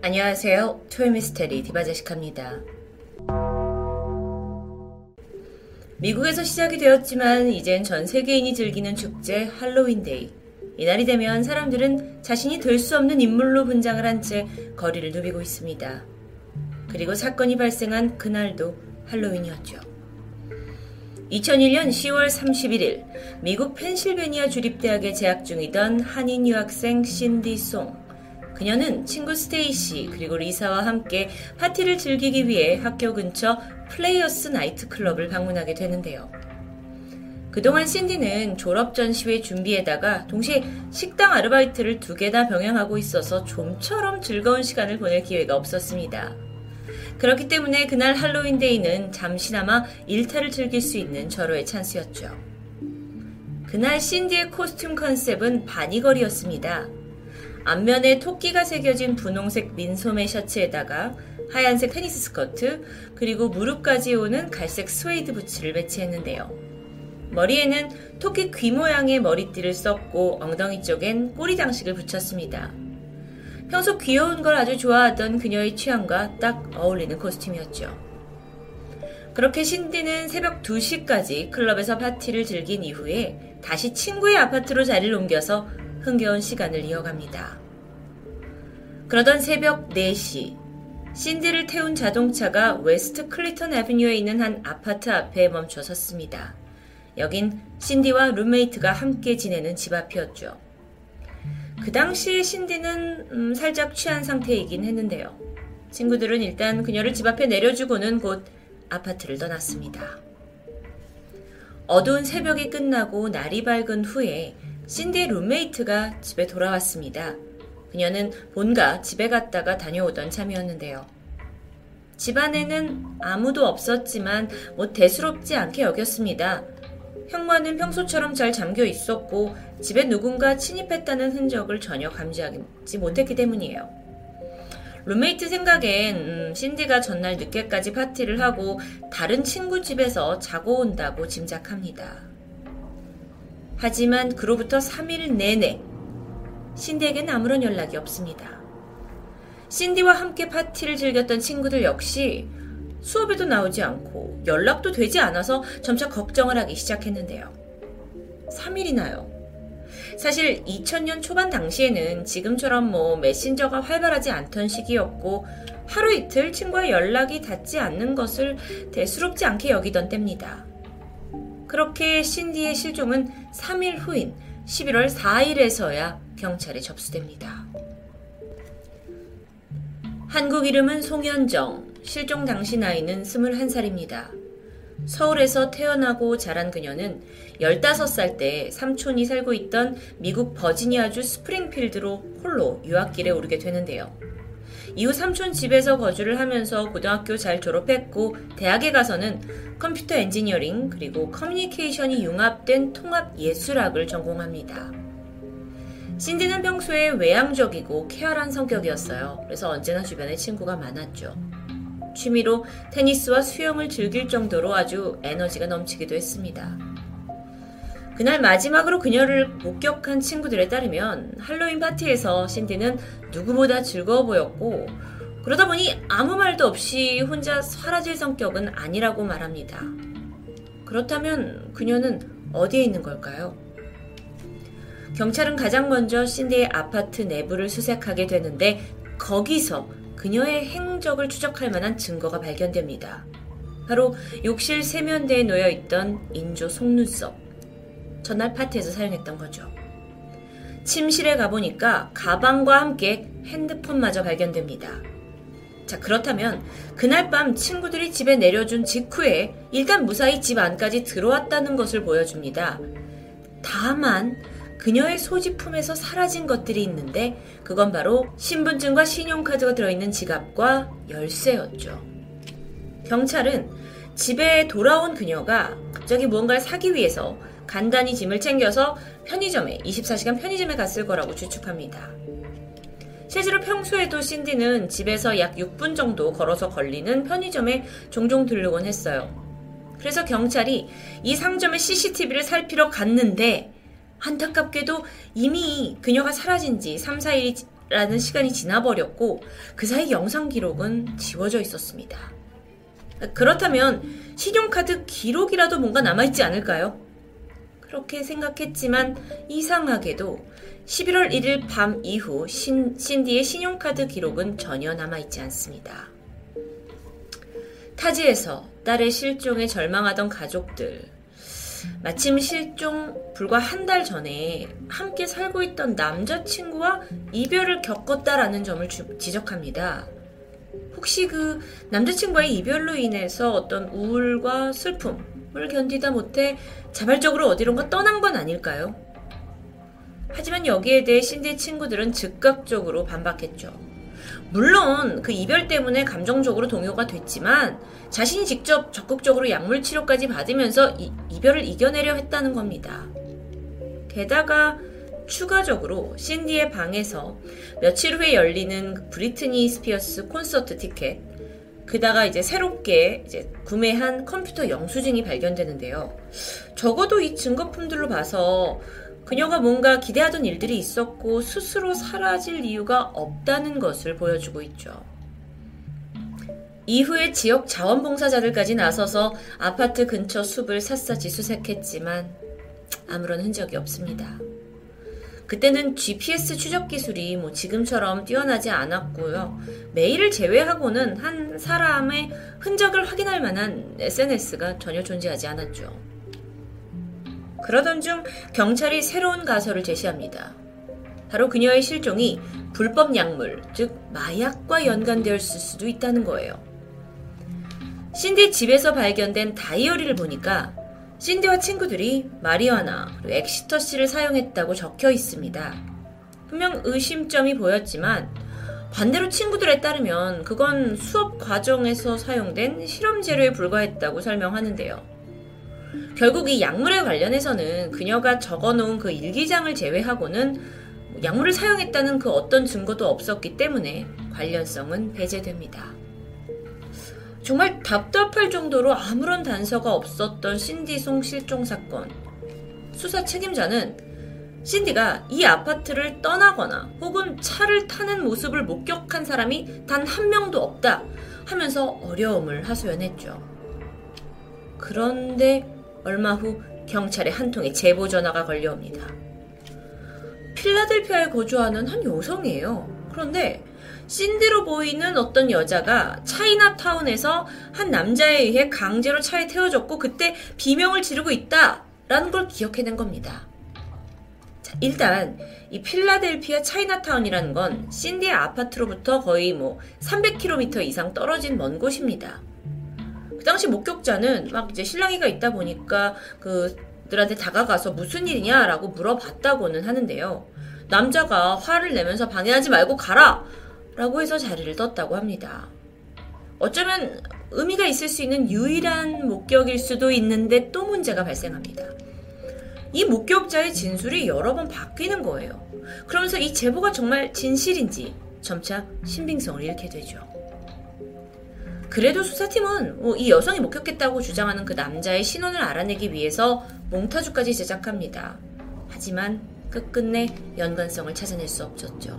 안녕하세요. 토요미스테리 디바제시카입니다. 미국에서 시작이 되었지만 이젠 전 세계인이 즐기는 축제 할로윈데이. 이날이 되면 사람들은 자신이 될 수 없는 인물로 분장을 한 채 거리를 누비고 있습니다. 그리고 사건이 발생한 그날도 할로윈이었죠. 2001년 10월 31일 미국 펜실베니아 주립대학에 재학 중이던 한인 유학생 신디 송. 그녀는 친구 스테이시 그리고 리사와 함께 파티를 즐기기 위해 학교 근처 플레이어스 나이트 클럽을 방문하게 되는데요. 그동안 신디는 졸업 전시회 준비에다가 동시에 식당 아르바이트를 두 개나 병행하고 있어서 좀처럼 즐거운 시간을 보낼 기회가 없었습니다. 그렇기 때문에 그날 할로윈데이는 잠시나마 일탈을 즐길 수 있는 절호의 찬스였죠. 그날 신디의 코스튬 컨셉은 바니걸이었습니다. 앞면에 토끼가 새겨진 분홍색 민소매 셔츠에다가 하얀색 테니스 스커트, 그리고 무릎까지 오는 갈색 스웨이드 부츠를 매치했는데요. 머리에는 토끼 귀 모양의 머리띠를 썼고 엉덩이 쪽엔 꼬리 장식을 붙였습니다. 평소 귀여운 걸 아주 좋아하던 그녀의 취향과 딱 어울리는 코스튬이었죠. 그렇게 신디는 새벽 2시까지 클럽에서 파티를 즐긴 이후에 다시 친구의 아파트로 자리를 옮겨서 흥겨운 시간을 이어갑니다. 그러던 새벽 4시, 신디를 태운 자동차가 웨스트 클리턴 애비뉴에 있는 한 아파트 앞에 멈춰 섰습니다. 여긴 신디와 룸메이트가 함께 지내는 집 앞이었죠. 그 당시에 신디는 음, 살짝 취한 상태이긴 했는데요. 친구들은 일단 그녀를 집 앞에 내려주고는 곧 아파트를 떠났습니다. 어두운 새벽이 끝나고 날이 밝은 후에 신디의 룸메이트가 집에 돌아왔습니다. 그녀는 본가 집에 갔다가 다녀오던 참이었는데요. 집안에는 아무도 없었지만 뭐 대수롭지 않게 여겼습니다. 현관은 평소처럼 잘 잠겨 있었고 집에 누군가 침입했다는 흔적을 전혀 감지하지 못했기 때문이에요. 룸메이트 생각엔 음, 신디가 전날 늦게까지 파티를 하고 다른 친구 집에서 자고 온다고 짐작합니다. 하지만 그로부터 3일 내내 신디에겐 아무런 연락이 없습니다. 신디와 함께 파티를 즐겼던 친구들 역시 수업에도 나오지 않고 연락도 되지 않아서 점차 걱정을 하기 시작했는데요. 3일이나요. 사실 2000년 초반 당시에는 지금처럼 뭐 메신저가 활발하지 않던 시기였고 하루 이틀 친구와 연락이 닿지 않는 것을 대수롭지 않게 여기던 때입니다. 그렇게 신디의 실종은 3일 후인 11월 4일에서야 경찰에 접수됩니다. 한국 이름은 송현정, 실종 당시 나이는 21살입니다. 서울에서 태어나고 자란 그녀는 15살 때 삼촌이 살고 있던 미국 버지니아주 스프링필드로 홀로 유학길에 오르게 되는데요. 이후 삼촌 집에서 거주를 하면서 고등학교 잘 졸업했고 대학에 가서는 컴퓨터 엔지니어링 그리고 커뮤니케이션이 융합된 통합 예술학을 전공합니다. 신디는 평소에 외향적이고 쾌활한 성격이었어요. 그래서 언제나 주변에 친구가 많았죠. 취미로 테니스와 수영을 즐길 정도로 아주 에너지가 넘치기도 했습니다. 그날 마지막으로 그녀를 목격한 친구들에 따르면 할로윈 파티에서 신디는 누구보다 즐거워 보였고 그러다 보니 아무 말도 없이 혼자 사라질 성격은 아니라고 말합니다. 그렇다면 그녀는 어디에 있는 걸까요? 경찰은 가장 먼저 신디의 아파트 내부를 수색하게 되는데 거기서 그녀의 행적을 추적할 만한 증거가 발견됩니다. 바로 욕실 세면대에 놓여 있던 인조 속눈썹. 전날 파티에서 사용했던 거죠. 침실에 가보니까 가방과 함께 핸드폰마저 발견됩니다. 자, 그렇다면 그날 밤 친구들이 집에 내려준 직후에 일단 무사히 집 안까지 들어왔다는 것을 보여줍니다. 다만 그녀의 소지품에서 사라진 것들이 있는데 그건 바로 신분증과 신용카드가 들어있는 지갑과 열쇠였죠. 경찰은 집에 돌아온 그녀가 갑자기 무언가를 사기 위해서 간단히 짐을 챙겨서 편의점에 24시간 편의점에 갔을 거라고 추측합니다. 실제로 평소에도 신디는 집에서 약 6분 정도 걸어서 걸리는 편의점에 종종 들르곤 했어요. 그래서 경찰이 이 상점의 CCTV를 살피러 갔는데 안타깝게도 이미 그녀가 사라진 지 3, 4일이 라는 시간이 지나버렸고 그 사이 영상 기록은 지워져 있었습니다. 그렇다면 신용카드 기록이라도 뭔가 남아있지 않을까요? 그렇게 생각했지만 이상하게도 11월 1일 밤 이후 신, 신디의 신용카드 기록은 전혀 남아있지 않습니다. 타지에서 딸의 실종에 절망하던 가족들, 마침 실종 불과 한 달 전에 함께 살고 있던 남자친구와 이별을 겪었다라는 점을 주, 지적합니다. 혹시 그 남자친구와의 이별로 인해서 어떤 우울과 슬픔 을 견디다 못해 자발적으로 어디론가 떠난 건 아닐까요? 하지만 여기에 대해 신디 친구들은 즉각적으로 반박했죠. 물론 그 이별 때문에 감정적으로 동요가 됐지만 자신이 직접 적극적으로 약물 치료까지 받으면서 이, 이별을 이겨내려 했다는 겁니다. 게다가 추가적으로 신디의 방에서 며칠 후에 열리는 브리트니 스피어스 콘서트 티켓, 그다가 이제 새롭게 이제 구매한 컴퓨터 영수증이 발견되는데요. 적어도 이 증거품들로 봐서 그녀가 뭔가 기대하던 일들이 있었고 스스로 사라질 이유가 없다는 것을 보여주고 있죠. 이후에 지역 자원봉사자들까지 나서서 아파트 근처 숲을 샅샅이 수색했지만 아무런 흔적이 없습니다. 그때는 GPS 추적 기술이 뭐 지금처럼 뛰어나지 않았고요. 메일을 제외하고는 한 사람의 흔적을 확인할 만한 SNS가 전혀 존재하지 않았죠. 그러던 중 경찰이 새로운 가설을 제시합니다. 바로 그녀의 실종이 불법 약물, 즉 마약과 연관되었을 수도 있다는 거예요. 신디 집에서 발견된 다이어리를 보니까 신디와 친구들이 마리아나 그리고 엑시터씨를 사용했다고 적혀 있습니다. 분명 의심점이 보였지만 반대로 친구들에 따르면 그건 수업 과정에서 사용된 실험 재료에 불과했다고 설명하는데요. 결국 이 약물에 관련해서는 그녀가 적어놓은 그 일기장을 제외하고는 약물을 사용했다는 그 어떤 증거도 없었기 때문에 관련성은 배제됩니다. 정말 답답할 정도로 아무런 단서가 없었던 신디송 실종 사건. 수사 책임자는 신디가 이 아파트를 떠나거나 혹은 차를 타는 모습을 목격한 사람이 단 한 명도 없다 하면서 어려움을 하소연했죠. 그런데 얼마 후 경찰에 한 통의 제보 전화가 걸려옵니다. 필라델피아에 거주하는 한 여성이에요. 그런데 신디로 보이는 어떤 여자가 차이나타운에서 한 남자에 의해 강제로 차에 태워졌고 그때 비명을 지르고 있다라는 걸 기억해낸 겁니다. 자, 일단 이 필라델피아 차이나타운이라는 건 신디의 아파트로부터 거의 뭐 300km 이상 떨어진 먼 곳입니다. 그 당시 목격자는 막 이제 신랑이가 있다 보니까 그 들한테 다가가서 무슨 일이냐라고 물어봤다고는 하는데요. 남자가 화를 내면서 방해하지 말고 가라! 라고 해서 자리를 떴다고 합니다. 어쩌면 의미가 있을 수 있는 유일한 목격일 수도 있는데 또 문제가 발생합니다. 이 목격자의 진술이 여러 번 바뀌는 거예요. 그러면서 이 제보가 정말 진실인지 점차 신빙성을 잃게 되죠. 그래도 수사팀은 뭐이 여성이 목격했다고 주장하는 그 남자의 신원을 알아내기 위해서 몽타주까지 제작합니다. 하지만 끝끝내 연관성을 찾아낼 수 없었죠.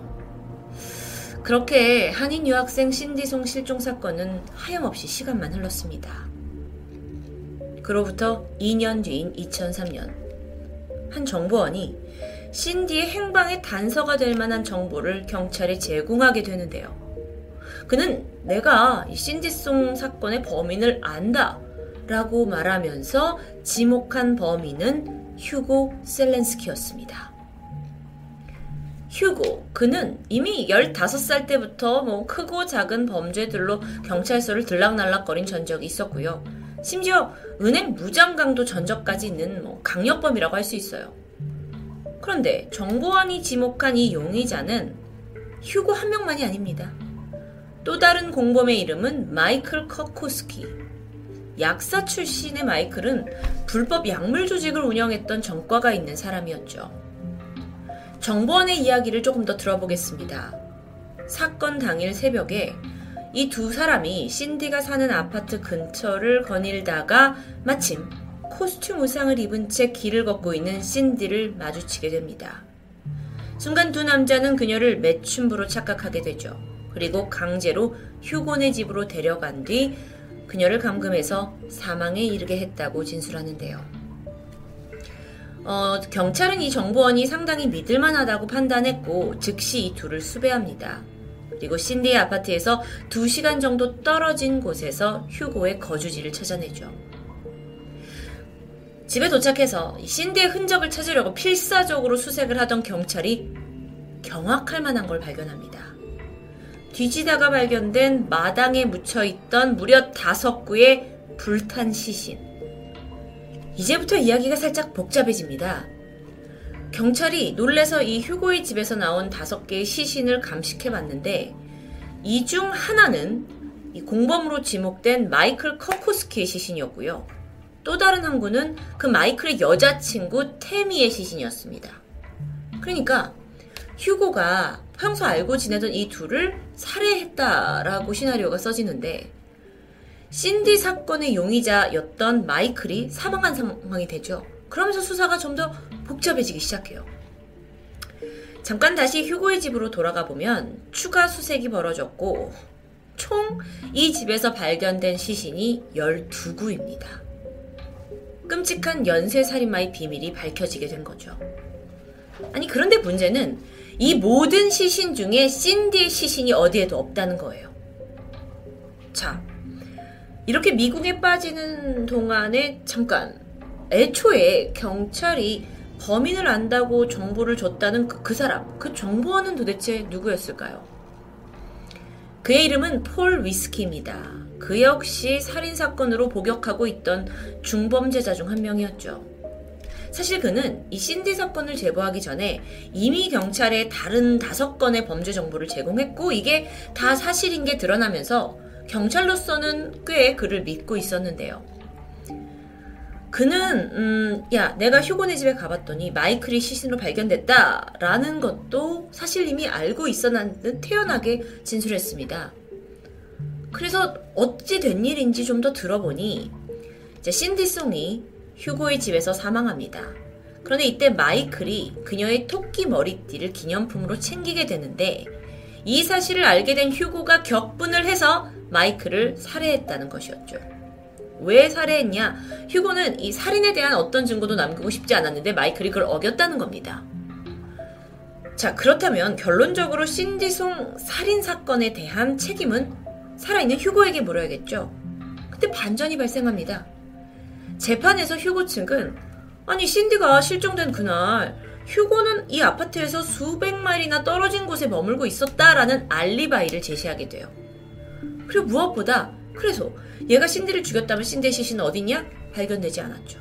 그렇게 한인 유학생 신디송 실종 사건은 하염없이 시간만 흘렀습니다. 그로부터 2년 뒤인 2003년, 한 정보원이 신디의 행방의 단서가 될 만한 정보를 경찰에 제공하게 되는데요. 그는 내가 신디송 사건의 범인을 안다 라고 말하면서 지목한 범인은 휴고 셀렌스키였습니다. 휴고. 그는 이미 15살 때부터 뭐 크고 작은 범죄들로 경찰서를 들락날락거린 전적이 있었고요. 심지어 은행 무장강도 전적까지 있는 뭐 강력범이라고 할 수 있어요. 그런데 정보원이 지목한 이 용의자는 휴고 한 명만이 아닙니다. 또 다른 공범의 이름은 마이클 커코스키. 약사 출신의 마이클은 불법 약물 조직을 운영했던 전과가 있는 사람이었죠. 정보원의 이야기를 조금 더 들어보겠습니다. 사건 당일 새벽에 이 두 사람이 신디가 사는 아파트 근처를 거닐다가 마침 코스튬 의상을 입은 채 길을 걷고 있는 신디를 마주치게 됩니다. 순간 두 남자는 그녀를 매춘부로 착각하게 되죠. 그리고 강제로 휴곤의 집으로 데려간 뒤 그녀를 감금해서 사망에 이르게 했다고 진술하는데요. 어, 경찰은 이 정보원이 상당히 믿을만하다고 판단했고 즉시 이 둘을 수배합니다. 그리고 신디의 아파트에서 2시간 정도 떨어진 곳에서 휴고의 거주지를 찾아내죠. 집에 도착해서 신디의 흔적을 찾으려고 필사적으로 수색을 하던 경찰이 경악할 만한 걸 발견합니다. 뒤지다가 발견된 마당에 묻혀 있던 무려 다섯 구의 불탄 시신. 이제부터 이야기가 살짝 복잡해집니다. 경찰이 놀래서 이 휴고의 집에서 나온 다섯 개의 시신을 감식해 봤는데 이 중 하나는 이 공범으로 지목된 마이클 커코스키의 시신이었고요. 또 다른 한 구는 그 마이클의 여자친구 테미의 시신이었습니다. 그러니까 휴고가 평소 알고 지내던 이 둘을 살해했다라고 시나리오가 써지는데 신디 사건의 용의자였던 마이클이 사망한 상황이 되죠. 그러면서 수사가 좀 더 복잡해지기 시작해요. 잠깐 다시 휴고의 집으로 돌아가 보면 추가 수색이 벌어졌고 총 이 집에서 발견된 시신이 12구입니다. 끔찍한 연쇄살인마의 비밀이 밝혀지게 된 거죠. 아니 그런데 문제는 이 모든 시신 중에 신디의 시신이 어디에도 없다는 거예요. 자, 이렇게 미궁에 빠지는 동안에 잠깐 애초에 경찰이 범인을 안다고 정보를 줬다는 그, 그 사람, 그 정보원은 도대체 누구였을까요? 그의 이름은 폴 위스키입니다. 그 역시 살인사건으로 복역하고 있던 중범죄자 중 한 명이었죠. 사실 그는 이 신디 사건을 제보하기 전에 이미 경찰에 다른 다섯 건의 범죄 정보를 제공했고 이게 다 사실인 게 드러나면서 경찰로서는 꽤 그를 믿고 있었는데요. 그는 음, 야 내가 휴고네 집에 가봤더니 마이클이 시신으로 발견됐다라는 것도 사실 이미 알고 있었는 태연하게 진술했습니다. 그래서 어찌 된 일인지 좀 더 들어보니 이제 신디송이 휴고의 집에서 사망합니다. 그런데 이때 마이클이 그녀의 토끼 머리띠를 기념품으로 챙기게 되는데 이 사실을 알게 된 휴고가 격분을 해서 마이클을 살해했다는 것이었죠. 왜 살해했냐? 휴고는 이 살인에 대한 어떤 증거도 남기고 싶지 않았는데 마이클이 그걸 어겼다는 겁니다. 자, 그렇다면 결론적으로 신디송 살인 사건에 대한 책임은 살아있는 휴고에게 물어야겠죠. 근데 반전이 발생합니다. 재판에서 휴고 측은 아니 신디가 실종된 그날 휴고는 이 아파트에서 수백 마일이나 떨어진 곳에 머물고 있었다라는 알리바이를 제시하게 돼요. 그리고 무엇보다 그래서 얘가 신디를 죽였다면 신디의 시신은 어디냐? 발견되지 않았죠.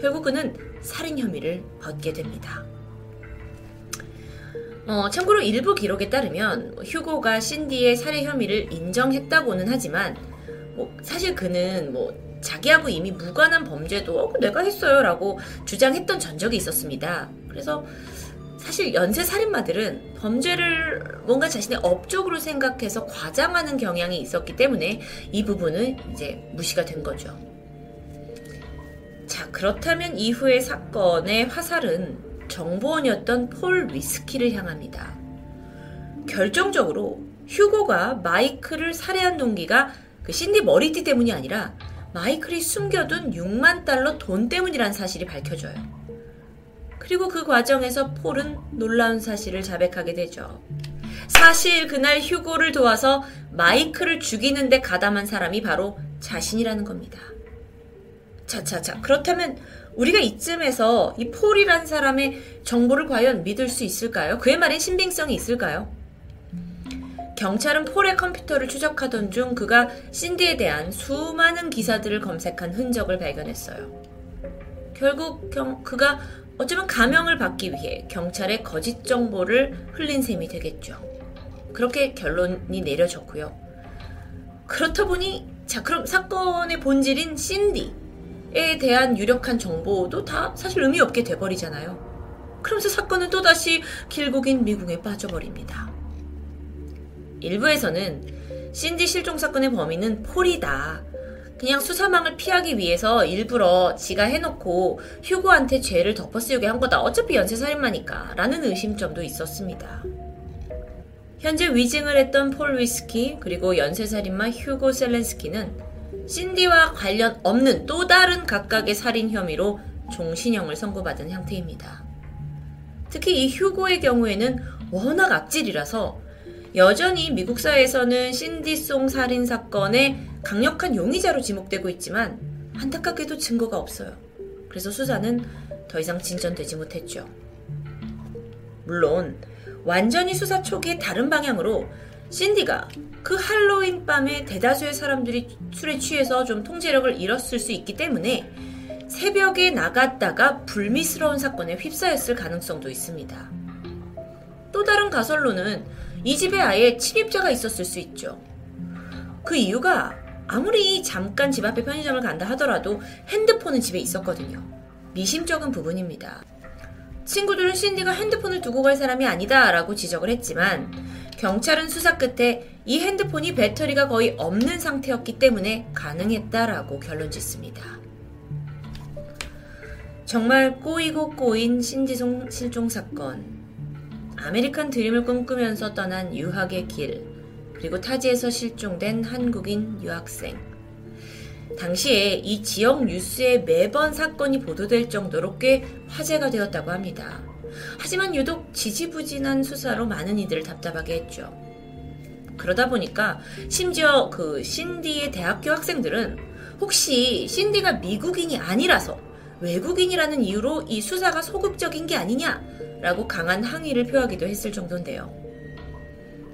결국 그는 살인 혐의를 받게 됩니다. 어, 참고로 일부 기록에 따르면 휴고가 신디의 살해 혐의를 인정했다고는 하지만 뭐 사실 그는 뭐 자기하고 이미 무관한 범죄도 어, 내가 했어요 라고 주장했던 전적이 있었습니다. 그래서 사실 연쇄 살인마들은 범죄를 뭔가 자신의 업적으로 생각해서 과장하는 경향이 있었기 때문에 이 부분은 이제 무시가 된 거죠. 자, 그렇다면 이후의 사건의 화살은 정보원이었던 폴 위스키를 향합니다. 결정적으로 휴고가 마이클을 살해한 동기가 그 신디 머리띠 때문이 아니라 마이클이 숨겨둔 6만 달러 돈 때문이란 사실이 밝혀져요. 그리고 그 과정에서 폴은 놀라운 사실을 자백하게 되죠. 사실 그날 휴고를 도와서 마이클을 죽이는데 가담한 사람이 바로 자신이라는 겁니다. 자자자 그렇다면 우리가 이쯤에서 이 폴이란 사람의 정보를 과연 믿을 수 있을까요? 그의 말엔 신빙성이 있을까요? 경찰은 폴의 컴퓨터를 추적하던 중 그가 신디에 대한 수많은 기사들을 검색한 흔적을 발견했어요. 결국 경, 그가 어쩌면 가명을 받기 위해 경찰의 거짓 정보를 흘린 셈이 되겠죠. 그렇게 결론이 내려졌고요. 그렇다 보니 자 그럼 사건의 본질인 신디에 대한 유력한 정보도 다 사실 의미 없게 돼버리잖아요. 그러면서 사건은 또다시 길고 긴 미궁에 빠져버립니다. 일부에서는 신디 실종 사건의 범인은 폴이다. 그냥 수사망을 피하기 위해서 일부러 지가 해놓고 휴고한테 죄를 덮어쓰게 한 거다. 어차피 연쇄살인마니까. 라는 의심점도 있었습니다. 현재 위증을 했던 폴 위스키 그리고 연쇄살인마 휴고 셀렌스키는 신디와 관련 없는 또 다른 각각의 살인 혐의로 종신형을 선고받은 형태입니다. 특히 이 휴고의 경우에는 워낙 악질이라서 여전히 미국 사회에서는 신디송 살인 사건의 강력한 용의자로 지목되고 있지만 안타깝게도 증거가 없어요. 그래서 수사는 더 이상 진전되지 못했죠. 물론 완전히 수사 초기에 다른 방향으로 신디가 그 할로윈 밤에 대다수의 사람들이 술에 취해서 좀 통제력을 잃었을 수 있기 때문에 새벽에 나갔다가 불미스러운 사건에 휩싸였을 가능성도 있습니다. 또 다른 가설로는 이 집에 아예 침입자가 있었을 수 있죠. 그 이유가 아무리 잠깐 집 앞에 편의점을 간다 하더라도 핸드폰은 집에 있었거든요. 미심쩍은 부분입니다. 친구들은 신디가 핸드폰을 두고 갈 사람이 아니다 라고 지적을 했지만 경찰은 수사 끝에 이 핸드폰이 배터리가 거의 없는 상태였기 때문에 가능했다라고 결론 짓습니다. 정말 꼬이고 꼬인 신디 송 실종 사건. 아메리칸 드림을 꿈꾸면서 떠난 유학의 길, 그리고 타지에서 실종된 한국인 유학생. 당시에 이 지역 뉴스에 매번 사건이 보도될 정도로 꽤 화제가 되었다고 합니다. 하지만 유독 지지부진한 수사로 많은 이들을 답답하게 했죠. 그러다 보니까 심지어 그 신디의 대학교 학생들은 혹시 신디가 미국인이 아니라서 외국인이라는 이유로 이 수사가 소극적인 게 아니냐 라고 강한 항의를 표하기도 했을 정도인데요.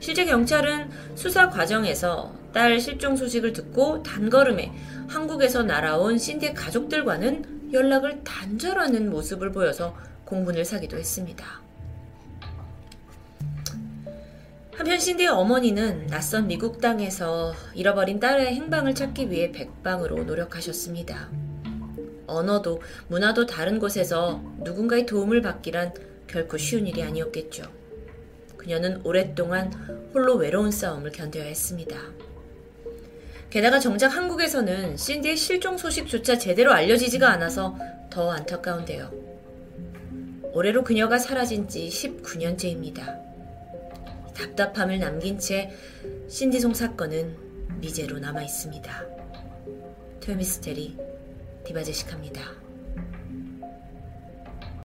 실제 경찰은 수사 과정에서 딸 실종 소식을 듣고 단걸음에 한국에서 날아온 신디의 가족들과는 연락을 단절하는 모습을 보여서 공분을 사기도 했습니다. 한편 신디의 어머니는 낯선 미국 땅에서 잃어버린 딸의 행방을 찾기 위해 백방으로 노력하셨습니다. 언어도 문화도 다른 곳에서 누군가의 도움을 받기란 결코 쉬운 일이 아니었겠죠. 그녀는 오랫동안 홀로 외로운 싸움을 견뎌야 했습니다. 게다가 정작 한국에서는 신디의 실종 소식조차 제대로 알려지지가 않아서 더 안타까운데요. 올해로 그녀가 사라진 지 19년째입니다. 답답함을 남긴 채 신디송 사건은 미제로 남아 있습니다. 토요미스테리 디바제식합니다.